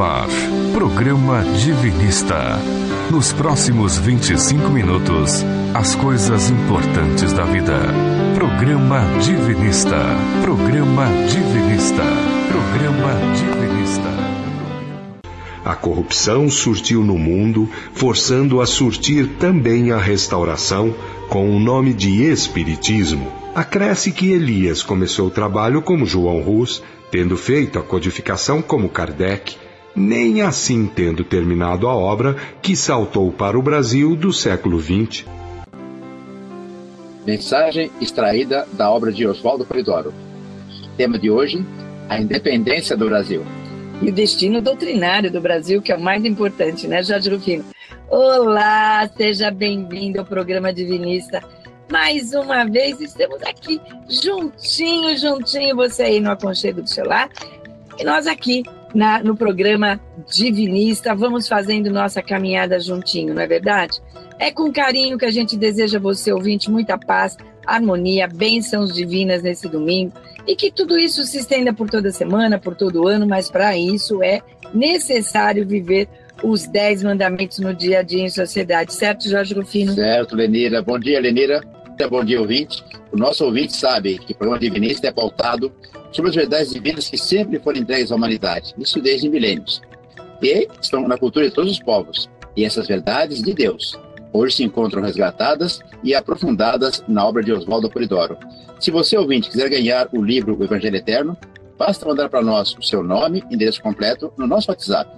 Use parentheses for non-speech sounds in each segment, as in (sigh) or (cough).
Ar, programa Divinista. Nos próximos 25 minutos, as coisas importantes da vida. Programa Divinista. Programa Divinista. Programa Divinista. A corrupção surtiu no mundo, forçando a surtir também a restauração com o nome de Espiritismo. Acresce que Elias começou o trabalho como João Rus, tendo feito a codificação como Kardec, nem assim tendo terminado a obra que saltou para o Brasil do século XX. Mensagem extraída da obra de Oswaldo Polidoro. Tema de hoje: a independência do Brasil. E o destino doutrinário do Brasil, que é o mais importante, né, Jorge Rufino? Olá, seja bem-vindo ao programa Divinista. Mais uma vez estamos aqui juntinho, juntinho, você aí no aconchego do celular. E nós aqui na, no programa Divinista, vamos fazendo nossa caminhada juntinho, não é verdade? É com carinho que a gente deseja você, ouvinte, muita paz, harmonia, bênçãos divinas nesse domingo e que tudo isso se estenda por toda semana, por todo ano, mas para isso é necessário viver os dez mandamentos no dia a dia em sociedade, certo, Jorge Rufino? Certo, Lenira. Bom dia, Lenira. Bom dia, ouvinte. O nosso ouvinte sabe que o programa Divinista é pautado sobre as verdades divinas que sempre foram entregues à humanidade, isso desde milênios, e estão na cultura de todos os povos. E essas verdades de Deus hoje se encontram resgatadas e aprofundadas na obra de Oswaldo Polidoro. Se você, ouvinte, quiser ganhar o livro O Evangelho Eterno, basta mandar para nós o seu nome, endereço completo, no nosso WhatsApp,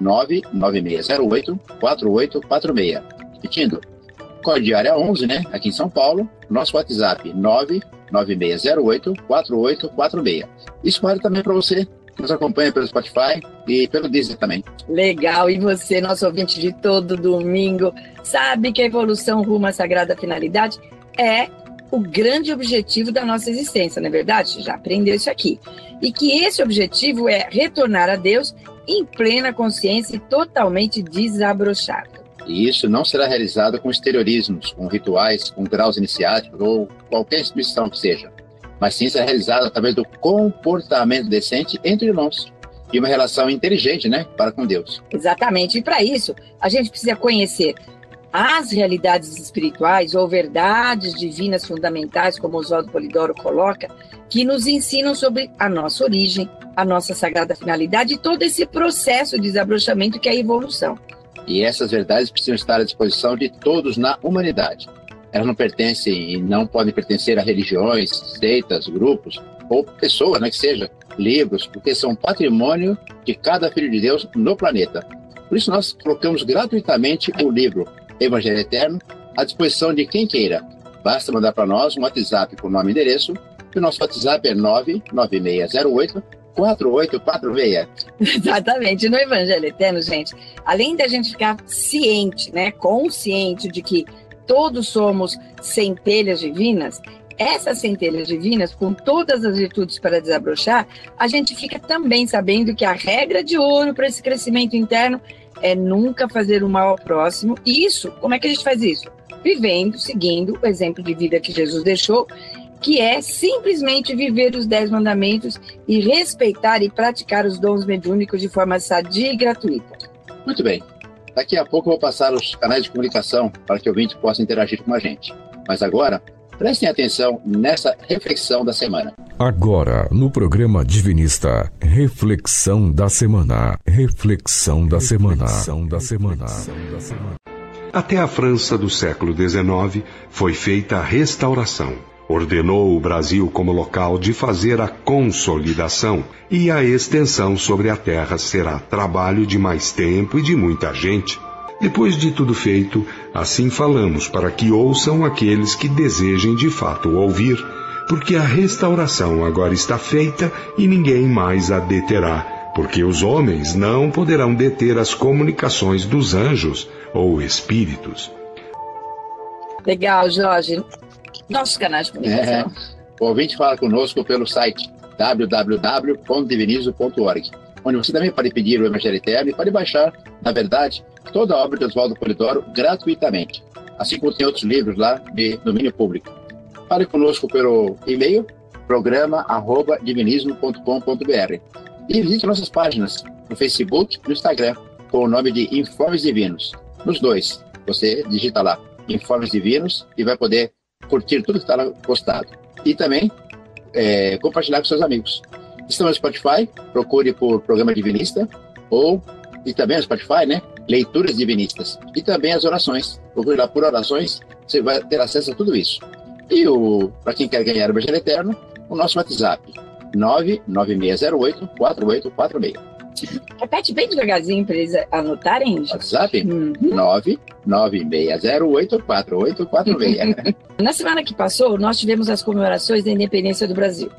99608-4846. Repetindo, Código área 11, né, aqui em São Paulo, nosso WhatsApp, 99608-4846. Isso vale também para você nos acompanha pelo Spotify e pelo Disney também. Legal, e você, nosso ouvinte de todo domingo, sabe que a evolução rumo à sagrada finalidade é o grande objetivo da nossa existência, não é verdade? Já aprendeu isso aqui. E que esse objetivo é retornar a Deus em plena consciência e totalmente desabrochado. E isso não será realizado com exteriorismos, com rituais, com graus iniciáticos ou qualquer instituição que seja mas sim ser realizado através do comportamento decente entre irmãos e uma relação inteligente, né, para com Deus. Exatamente. E para isso, a gente precisa conhecer as realidades espirituais ou verdades divinas fundamentais, como Oswaldo Polidoro coloca, que nos ensinam sobre a nossa origem, a nossa sagrada finalidade e todo esse processo de desabrochamento que é a evolução. E essas verdades precisam estar à disposição de todos na humanidade elas não pertencem e não podem pertencer a religiões, seitas, grupos ou pessoas, né, que seja, livros, porque são patrimônio de cada filho de Deus no planeta. Por isso nós colocamos gratuitamente o livro Evangelho Eterno à disposição de quem queira. Basta mandar para nós um WhatsApp com nome e endereço, e o nosso WhatsApp é 99608 4846. (laughs) Exatamente. No Evangelho Eterno, gente, além da gente ficar ciente, né, consciente de que todos somos centelhas divinas, essas centelhas divinas, com todas as virtudes para desabrochar, a gente fica também sabendo que a regra de ouro para esse crescimento interno é nunca fazer o mal ao próximo. E isso, como é que a gente faz isso? Vivendo, seguindo o exemplo de vida que Jesus deixou, que é simplesmente viver os dez mandamentos e respeitar e praticar os dons mediúnicos de forma sadia e gratuita. Muito bem. Daqui a pouco eu vou passar os canais de comunicação para que o ouvinte possa interagir com a gente. Mas agora, prestem atenção nessa reflexão da semana. Agora, no programa Divinista, reflexão da semana. Reflexão da semana. Reflexão da semana. Até a França do século XIX foi feita a restauração ordenou o Brasil como local de fazer a consolidação e a extensão sobre a terra será trabalho de mais tempo e de muita gente. Depois de tudo feito, assim falamos para que ouçam aqueles que desejem de fato ouvir, porque a restauração agora está feita e ninguém mais a deterá, porque os homens não poderão deter as comunicações dos anjos ou espíritos. Legal, Jorge nossos canais de comunicação. É. O ouvinte fala conosco pelo site www.divinizo.org, onde você também pode pedir o Evangelho Eterno e pode baixar, na verdade, toda a obra de Oswaldo Polidoro gratuitamente, assim como tem outros livros lá de domínio público. Fale conosco pelo e-mail programa.divinismo.com.br e visite nossas páginas no Facebook e no Instagram, com o nome de Informes Divinos. Nos dois. Você digita lá, Informes Divinos, e vai poder curtir tudo que está lá postado. E também é, compartilhar com seus amigos. Estamos no Spotify, procure por Programa Divinista, ou, e também no Spotify, né? Leituras Divinistas. E também as orações. Procure lá por orações, você vai ter acesso a tudo isso. E para quem quer ganhar o Evangelho Eterno, o nosso WhatsApp, 99608 4846. Repete bem devagarzinho para eles anotarem. WhatsApp? Uhum. 996084846. (laughs) Na semana que passou, nós tivemos as comemorações da independência do Brasil.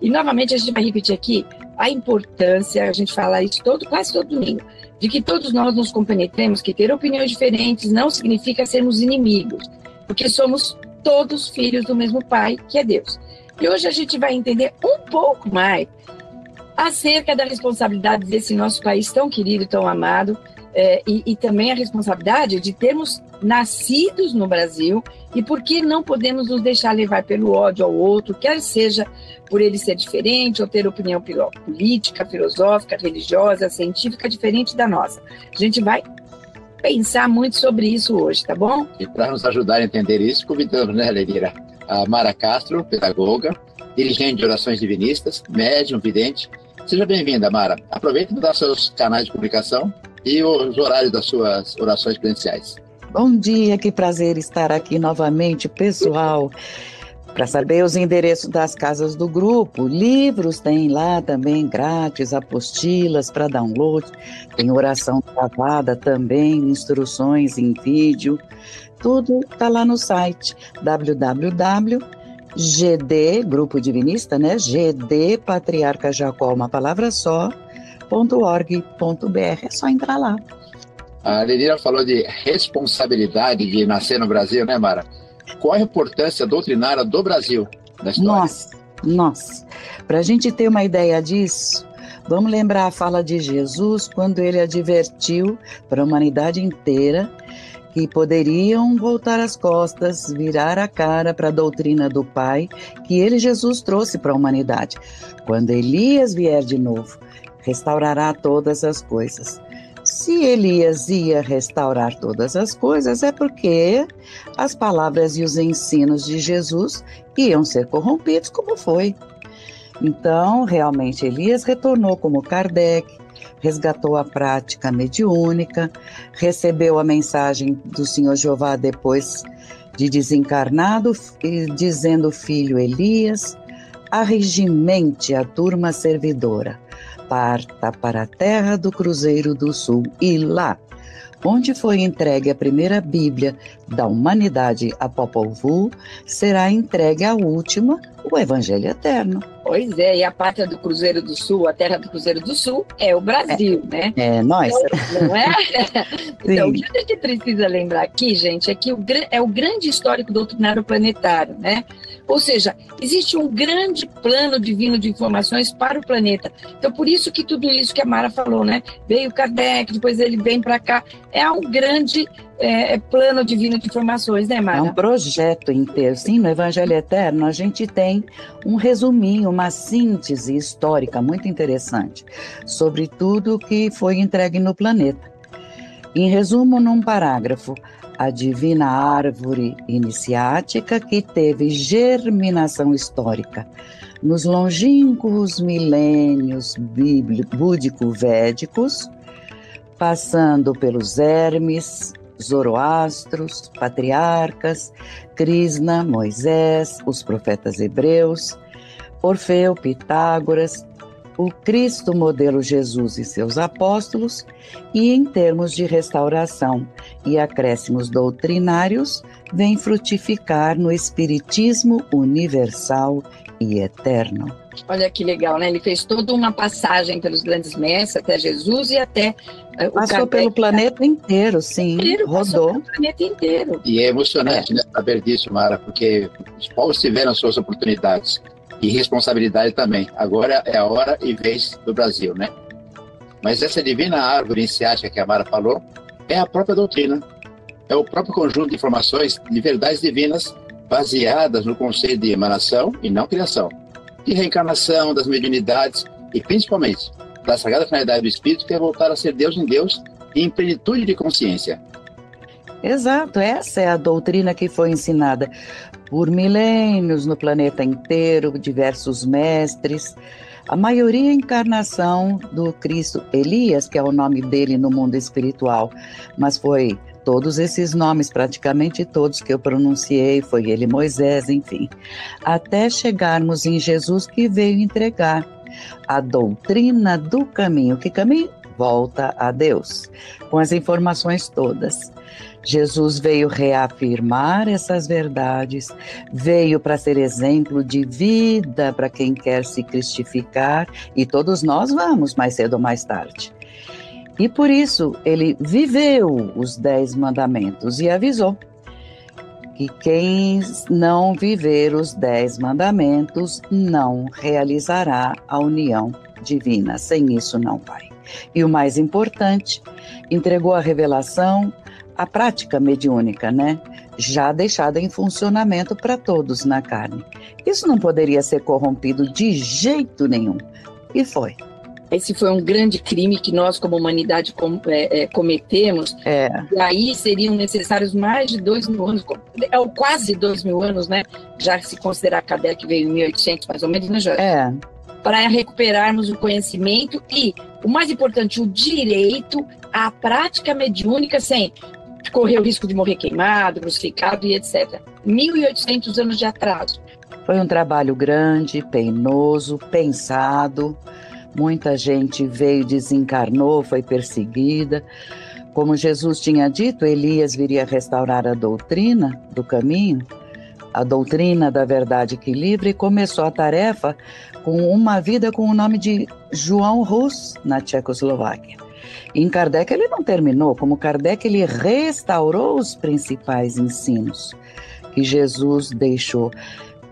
E novamente a gente vai repetir aqui a importância, a gente fala isso todo, quase todo domingo, de que todos nós nos compenetremos que ter opiniões diferentes não significa sermos inimigos, porque somos todos filhos do mesmo Pai, que é Deus. E hoje a gente vai entender um pouco mais acerca da responsabilidade desse nosso país tão querido tão amado, é, e, e, também a responsabilidade de termos nascidos no Brasil e por que não podemos nos deixar levar pelo ódio ao outro, quer seja por ele ser diferente ou ter opinião política, filosófica, religiosa, científica diferente da nossa. A gente vai pensar muito sobre isso hoje, tá bom? E para nos ajudar a entender isso, convidamos, né, Lenira, a Mara Castro, pedagoga, dirigente de orações divinistas, médium, vidente, Seja bem-vinda, Mara. Aproveite dar seus canais de publicação e os horários das suas orações presenciais. Bom dia, que prazer estar aqui novamente, pessoal. Para saber os endereços das casas do grupo, livros tem lá também grátis, apostilas para download, tem oração gravada também, instruções em vídeo, tudo está lá no site www GD, Grupo Divinista, né? GD Patriarca Jacó, uma palavra só, .org.br, é só entrar lá. A Lenira falou de responsabilidade de nascer no Brasil, né, Mara? Qual a importância doutrinária do Brasil na história? Nossa, nossa. Para a gente ter uma ideia disso, vamos lembrar a fala de Jesus quando ele advertiu para a humanidade inteira que poderiam voltar as costas, virar a cara para a doutrina do Pai que ele, Jesus, trouxe para a humanidade. Quando Elias vier de novo, restaurará todas as coisas. Se Elias ia restaurar todas as coisas, é porque as palavras e os ensinos de Jesus iam ser corrompidos, como foi. Então, realmente, Elias retornou como Kardec, resgatou a prática mediúnica, recebeu a mensagem do Senhor Jeová depois de desencarnado, dizendo filho Elias, arregimente a turma servidora, parta para a terra do Cruzeiro do Sul e lá onde foi entregue a primeira Bíblia da humanidade a Popol Vuh, será entregue a última, o Evangelho Eterno. Pois é, e a pátria do Cruzeiro do Sul, a terra do Cruzeiro do Sul, é o Brasil, é, né? É, nós. Não, não é? (laughs) então, o que a gente precisa lembrar aqui, gente, é que o, é o grande histórico doutrinário planetário, né? Ou seja, existe um grande plano divino de informações para o planeta. Então, por isso que tudo isso que a Mara falou, né? Veio Kardec, depois ele vem para cá. É um grande é, é, plano divino de informações, né, Mara? É um projeto inteiro. Sim, no Evangelho Eterno a gente tem um resuminho, uma síntese histórica muito interessante sobre tudo que foi entregue no planeta. Em resumo, num parágrafo, a divina árvore iniciática que teve germinação histórica nos longínquos milênios búdico-védicos, passando pelos Hermes, Zoroastros, patriarcas, Krishna, Moisés, os profetas hebreus, Orfeu, Pitágoras, o Cristo modelo Jesus e seus apóstolos, e em termos de restauração e acréscimos doutrinários, vem frutificar no Espiritismo universal e eterno. Olha que legal, né? Ele fez toda uma passagem pelos grandes mestres até Jesus e até uh, Passou pelo planeta inteiro, sim. Inteiro, rodou. Pelo planeta inteiro. E é emocionante é. Né, saber disso, Mara, porque os povos tiveram suas oportunidades e responsabilidade também. Agora é a hora e vez do Brasil, né? Mas essa divina árvore iniciática que a Mara falou é a própria doutrina. É o próprio conjunto de informações de verdades divinas baseadas no conceito de emanação e não criação, de reencarnação, das mediunidades e, principalmente, da sagrada finalidade do Espírito, que é voltar a ser Deus em Deus em plenitude de consciência. Exato, essa é a doutrina que foi ensinada por milênios no planeta inteiro, diversos mestres. A maioria encarnação do Cristo Elias, que é o nome dele no mundo espiritual, mas foi todos esses nomes, praticamente todos que eu pronunciei, foi ele Moisés, enfim, até chegarmos em Jesus que veio entregar a doutrina do caminho. Que caminho? Volta a Deus, com as informações todas. Jesus veio reafirmar essas verdades, veio para ser exemplo de vida para quem quer se cristificar, e todos nós vamos mais cedo ou mais tarde. E por isso ele viveu os dez mandamentos e avisou que quem não viver os dez mandamentos não realizará a união divina. Sem isso não vai. E o mais importante, entregou a revelação, a prática mediúnica, né? Já deixada em funcionamento para todos na carne. Isso não poderia ser corrompido de jeito nenhum. E foi. Esse foi um grande crime que nós, como humanidade, com, é, é, cometemos. É. E aí seriam necessários mais de dois mil anos, é, quase dois mil anos, né? Já se considerar que Kardec veio em 1800, mais ou menos, né, Jorge? É. Para recuperarmos o conhecimento e, o mais importante, o direito à prática mediúnica sem correr o risco de morrer queimado, crucificado e etc. 1.800 anos de atraso. Foi um trabalho grande, penoso, pensado Muita gente veio, desencarnou, foi perseguida. Como Jesus tinha dito, Elias viria restaurar a doutrina do caminho, a doutrina da verdade que livre, e começou a tarefa com uma vida com o nome de João Rus, na Tchecoslováquia. Em Kardec ele não terminou, como Kardec ele restaurou os principais ensinos que Jesus deixou,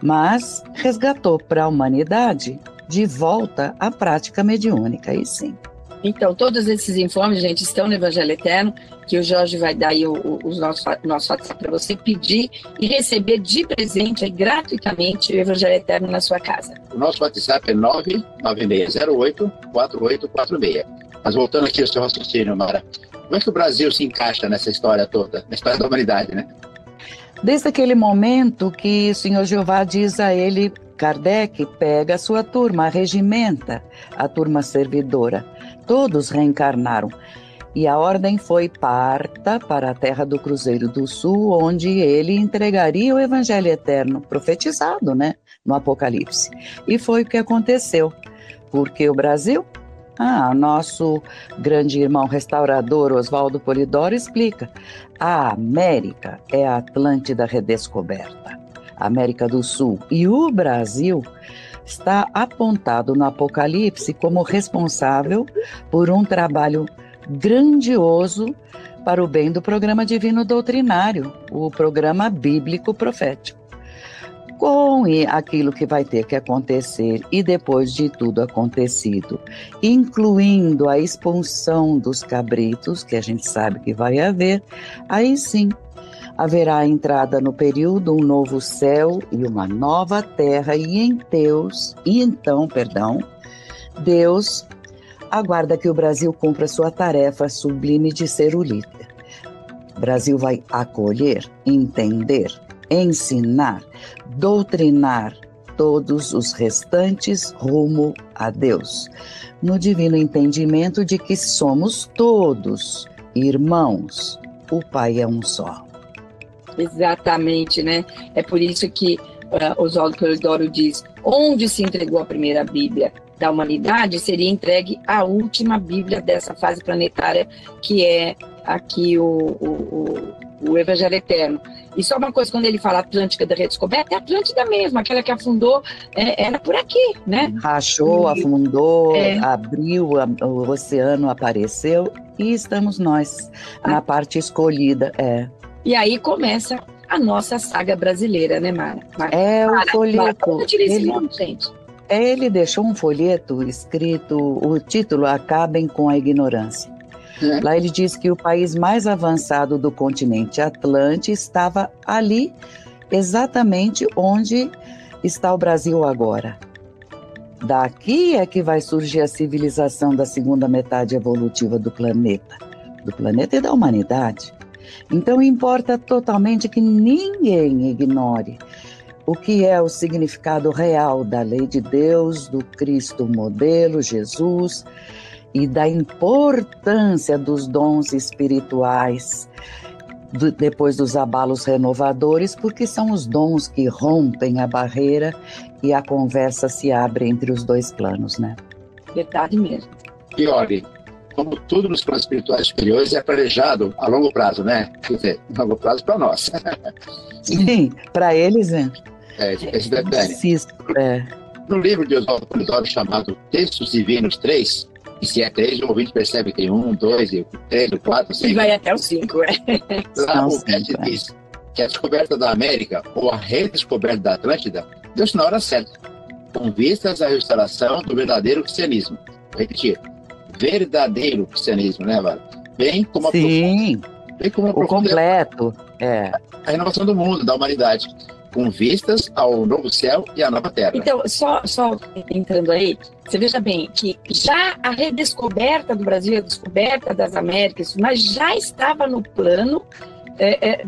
mas resgatou para a humanidade de volta à prática mediúnica, aí sim. Então, todos esses informes, gente, estão no Evangelho Eterno, que o Jorge vai dar aí o, o, o nosso, nosso WhatsApp para você pedir e receber de presente, aí, gratuitamente, o Evangelho Eterno na sua casa. O nosso WhatsApp é 99608-4846. Mas voltando aqui ao seu raciocínio, Mara, como é que o Brasil se encaixa nessa história toda, na história da humanidade, né? Desde aquele momento que o Senhor Jeová diz a ele Kardec pega a sua turma, regimenta a turma servidora. Todos reencarnaram. E a ordem foi parta para a terra do Cruzeiro do Sul, onde ele entregaria o evangelho eterno, profetizado, né, no Apocalipse. E foi o que aconteceu. Porque o Brasil ah, nosso grande irmão restaurador Oswaldo Polidoro explica: a América é a Atlântida redescoberta. América do Sul e o Brasil, está apontado no Apocalipse como responsável por um trabalho grandioso para o bem do programa divino doutrinário, o programa bíblico profético. Com aquilo que vai ter que acontecer e depois de tudo acontecido, incluindo a expulsão dos cabritos, que a gente sabe que vai haver, aí sim haverá entrada no período um novo céu e uma nova terra, e em Deus, e então, perdão, Deus aguarda que o Brasil cumpra sua tarefa sublime de ser o líder. O Brasil vai acolher, entender, ensinar, doutrinar todos os restantes rumo a Deus, no divino entendimento de que somos todos irmãos, o Pai é um só. Exatamente, né? É por isso que uh, Oswaldo Polidoro diz: onde se entregou a primeira Bíblia da humanidade, seria entregue a última Bíblia dessa fase planetária, que é aqui o, o, o, o Evangelho Eterno. E só uma coisa, quando ele fala Atlântica da Redescoberta, é Atlântida mesmo, aquela que afundou, é, era por aqui, né? Rachou, afundou, é. abriu, a, o oceano apareceu e estamos nós, na ah. parte escolhida, é. E aí começa a nossa saga brasileira, né, Mara? Mara é o folheto. ele, nome, gente? Ele deixou um folheto escrito, o título Acabem com a Ignorância. Lá ele diz que o país mais avançado do continente Atlântico estava ali, exatamente onde está o Brasil agora. Daqui é que vai surgir a civilização da segunda metade evolutiva do planeta, do planeta e da humanidade. Então importa totalmente que ninguém ignore o que é o significado real da lei de Deus, do Cristo modelo, Jesus, e da importância dos dons espirituais do, depois dos abalos renovadores, porque são os dons que rompem a barreira e a conversa se abre entre os dois planos, né? Verdade mesmo. E olha, como tudo nos planos espirituais superiores é planejado a longo prazo, né? Quer dizer, longo prazo para nós. (laughs) Sim, para eles, né? É, esse detalhe. É. No livro de Oswaldo Polidoro chamado Textos Divinos 3, e se é 3, o ouvinte percebe que tem um, dois, três, quatro, cinco. E vai até o 5, é. Lá o Pet diz que a descoberta da América ou a redescoberta da Atlântida deu-se na hora certa, com vistas à restauração do verdadeiro cristianismo. Vou repetir, verdadeiro cristianismo, né, Vara? Bem como a Sim, bem como a o completo, é. A renovação do mundo, da humanidade com vistas ao novo céu e à nova terra. Então, só, só entrando aí, você veja bem que já a redescoberta do Brasil, a descoberta das Américas, mas já estava no plano é, é,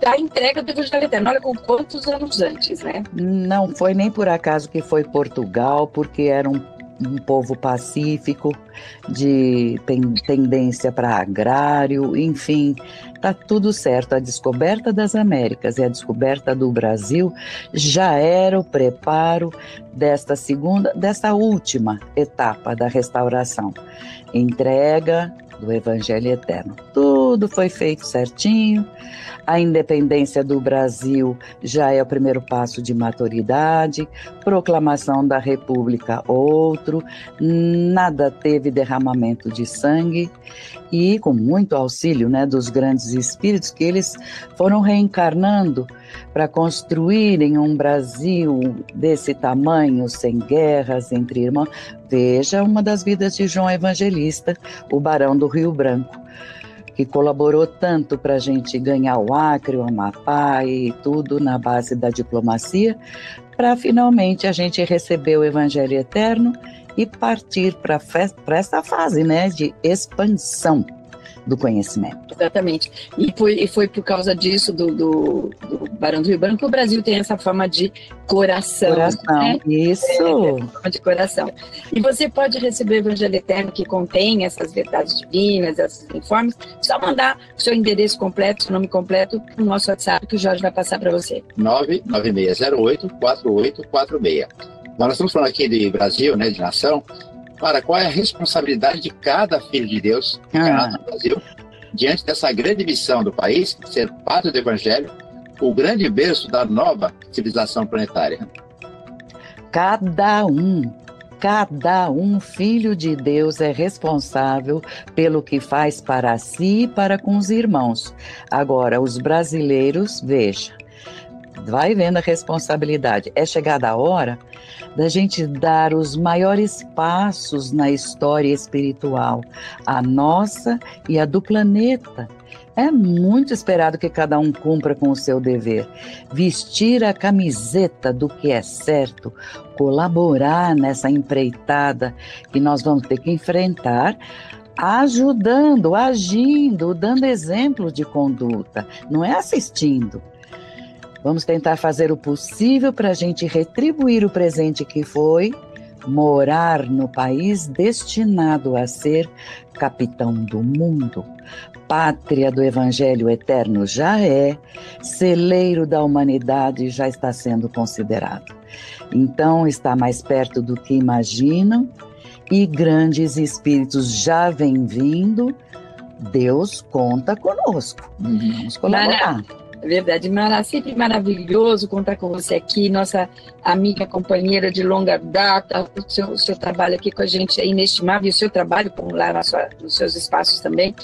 da entrega do Evangelho Eterno. Olha com quantos anos antes, né? Não foi nem por acaso que foi Portugal, porque era um um povo pacífico, de tendência para agrário, enfim, tá tudo certo. A descoberta das Américas e a descoberta do Brasil já era o preparo desta segunda, desta última etapa da restauração. Entrega do Evangelho Eterno. Tudo foi feito certinho. A independência do Brasil já é o primeiro passo de maturidade, proclamação da República, outro, nada teve derramamento de sangue e com muito auxílio né, dos grandes espíritos que eles foram reencarnando para construírem um Brasil desse tamanho, sem guerras entre irmãos. Veja uma das vidas de João Evangelista, o Barão do Rio Branco que colaborou tanto para a gente ganhar o Acre, o Amapá e tudo na base da diplomacia, para finalmente a gente receber o Evangelho Eterno e partir para essa fase né, de expansão do conhecimento. Exatamente. E foi, e foi por causa disso, do, do, do Barão do Rio Branco, que o Brasil tem essa forma de coração. Coração, né? isso. É, de coração. E você pode receber o Evangelho Eterno que contém essas verdades divinas, esses informes, só mandar o seu endereço completo, seu nome completo, no nosso WhatsApp, que o Jorge vai passar para você. 99608-4846. Nós estamos falando aqui de Brasil, né, de nação, para qual é a responsabilidade de cada filho de Deus ah. no Brasil diante dessa grande missão do país, ser parte do Evangelho, o grande berço da nova civilização planetária. Cada um, cada um filho de Deus é responsável pelo que faz para si e para com os irmãos. Agora, os brasileiros, veja, vai vendo a responsabilidade. É chegada a hora da gente dar os maiores passos na história espiritual, a nossa e a do planeta. É muito esperado que cada um cumpra com o seu dever, vestir a camiseta do que é certo, colaborar nessa empreitada que nós vamos ter que enfrentar, ajudando, agindo, dando exemplo de conduta, não é assistindo. Vamos tentar fazer o possível para a gente retribuir o presente que foi, morar no país destinado a ser capitão do mundo. Pátria do Evangelho Eterno já é, celeiro da humanidade já está sendo considerado. Então está mais perto do que imaginam e grandes espíritos já vêm vindo. Deus conta conosco. Vamos colaborar. Verdade, Mara, sempre maravilhoso contar com você aqui, nossa amiga, companheira de longa data. O seu, o seu trabalho aqui com a gente é inestimável, o seu trabalho como lá na sua, nos seus espaços também.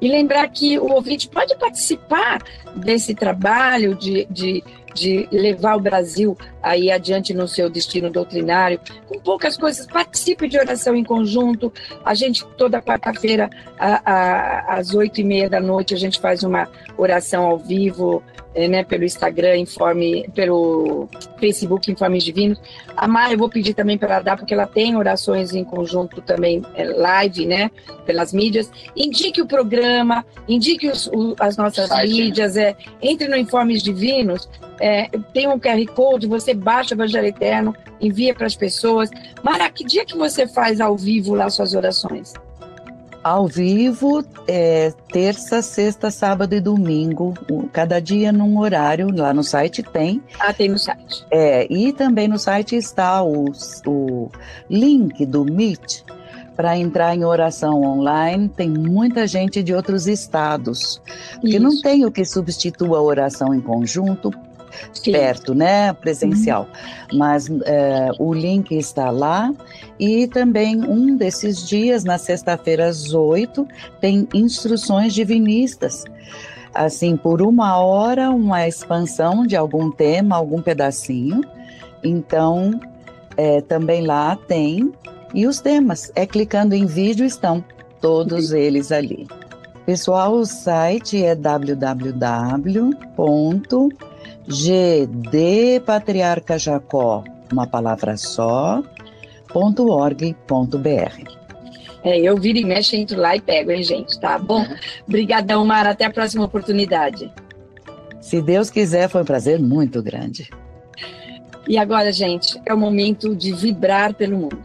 E lembrar que o ouvinte pode participar desse trabalho de, de de levar o Brasil aí adiante no seu destino doutrinário, com poucas coisas. Participe de oração em conjunto. A gente, toda quarta-feira, às oito e meia da noite, a gente faz uma oração ao vivo né, pelo Instagram, informe, pelo Facebook Informes Divinos. A Mar, eu vou pedir também para ela dar, porque ela tem orações em conjunto também, é, live, né, pelas mídias. Indique o programa, indique os, o, as nossas Site, né? mídias, né? é, entre no Informes Divinos, é, tem um QR Code, você baixa o Evangelho Eterno, envia para as pessoas. Mara, que dia que você faz ao vivo lá suas orações? Ao vivo, é, terça, sexta, sábado e domingo, cada dia num horário, lá no site tem. Ah, tem no site. É, e também no site está o, o link do Meet para entrar em oração online. Tem muita gente de outros estados, que não tem o que substitua a oração em conjunto, Sim. perto, né, presencial. Uhum. Mas é, o link está lá e também um desses dias, na sexta-feira às oito, tem instruções divinistas. Assim, por uma hora, uma expansão de algum tema, algum pedacinho. Então, é, também lá tem. E os temas, é clicando em vídeo, estão todos eles ali. Pessoal, o site é www GD Patriarca Jacó, uma palavra só, .org.br. É, eu viro e mexo, entro lá e pego, hein, gente? Tá bom? (laughs) Obrigadão, Mara. Até a próxima oportunidade. Se Deus quiser, foi um prazer muito grande. E agora, gente, é o momento de vibrar pelo mundo.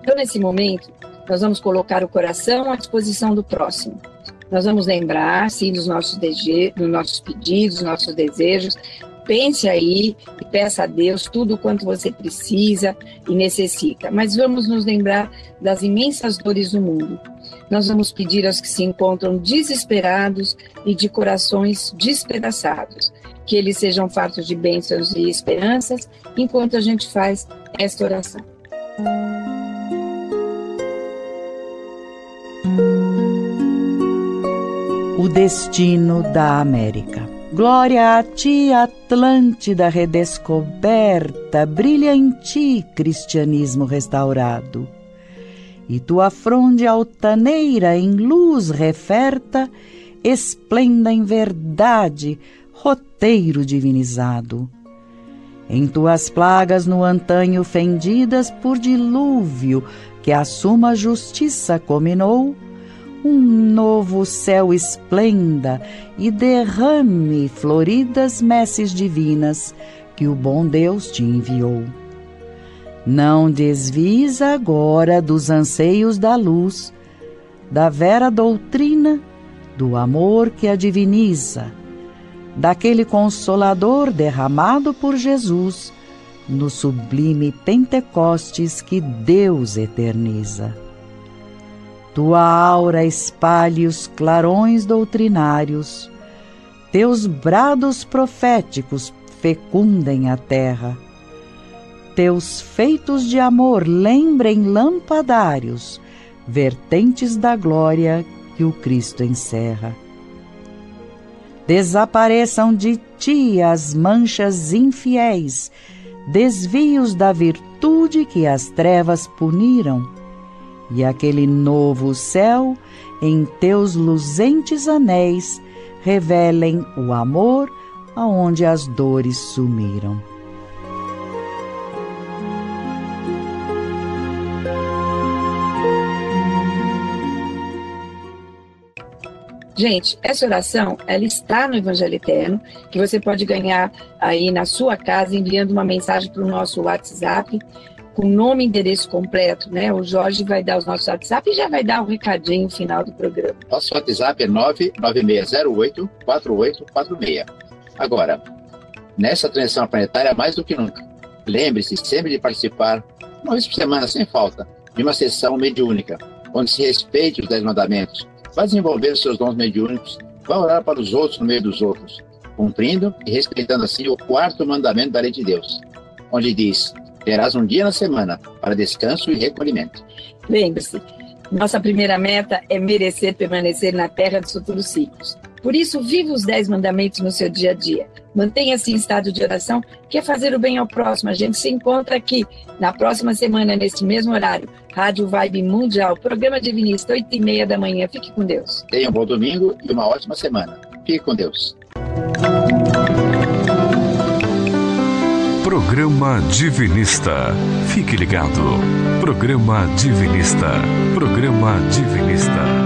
Então, nesse momento, nós vamos colocar o coração à disposição do próximo. Nós vamos lembrar, sim, dos nossos, dos nossos pedidos, dos nossos desejos, pense aí e peça a Deus tudo quanto você precisa e necessita. Mas vamos nos lembrar das imensas dores do mundo. Nós vamos pedir aos que se encontram desesperados e de corações despedaçados, que eles sejam fartos de bênçãos e esperanças, enquanto a gente faz esta oração. O destino da América. Glória a ti, Atlântida redescoberta, brilha em ti, cristianismo restaurado. E tua fronde altaneira em luz referta, esplenda em verdade, roteiro divinizado. Em tuas plagas no antanho fendidas por dilúvio, que a suma justiça cominou, um novo céu esplenda e derrame floridas messes divinas que o bom Deus te enviou. Não desvies agora dos anseios da luz, da vera doutrina, do amor que a diviniza, daquele consolador derramado por Jesus no sublime Pentecostes que Deus eterniza tua aura espalhe os clarões doutrinários, teus brados proféticos fecundem a terra, teus feitos de amor lembrem lampadários, vertentes da glória que o Cristo encerra. Desapareçam de ti as manchas infiéis, desvios da virtude que as trevas puniram e aquele novo céu, em teus luzentes anéis, revelem o amor aonde as dores sumiram. Gente, essa oração, ela está no Evangelho Eterno, que você pode ganhar aí na sua casa, enviando uma mensagem para o nosso WhatsApp, com nome e endereço completo, né? O Jorge vai dar os nossos WhatsApp e já vai dar o um recadinho final do programa. Nosso WhatsApp é 99608 4846. Agora, nessa transição planetária, mais do que nunca, lembre-se sempre de participar, uma vez por semana, sem falta, de uma sessão mediúnica, onde se respeite os Dez Mandamentos, vai desenvolver os seus dons mediúnicos, vai orar para os outros no meio dos outros, cumprindo e respeitando assim o quarto mandamento da lei de Deus, onde diz: Terás um dia na semana para descanso e recolhimento. Lembre-se, nossa primeira meta é merecer permanecer na terra dos futuros ciclos. Por isso, viva os dez mandamentos no seu dia a dia. Mantenha-se em estado de oração, que é fazer o bem ao próximo. A gente se encontra aqui na próxima semana, neste mesmo horário. Rádio Vibe Mundial, programa Divinista, 8 e meia da manhã. Fique com Deus. Tenha um bom domingo e uma ótima semana. Fique com Deus. Programa Divinista. Fique ligado. Programa Divinista. Programa Divinista.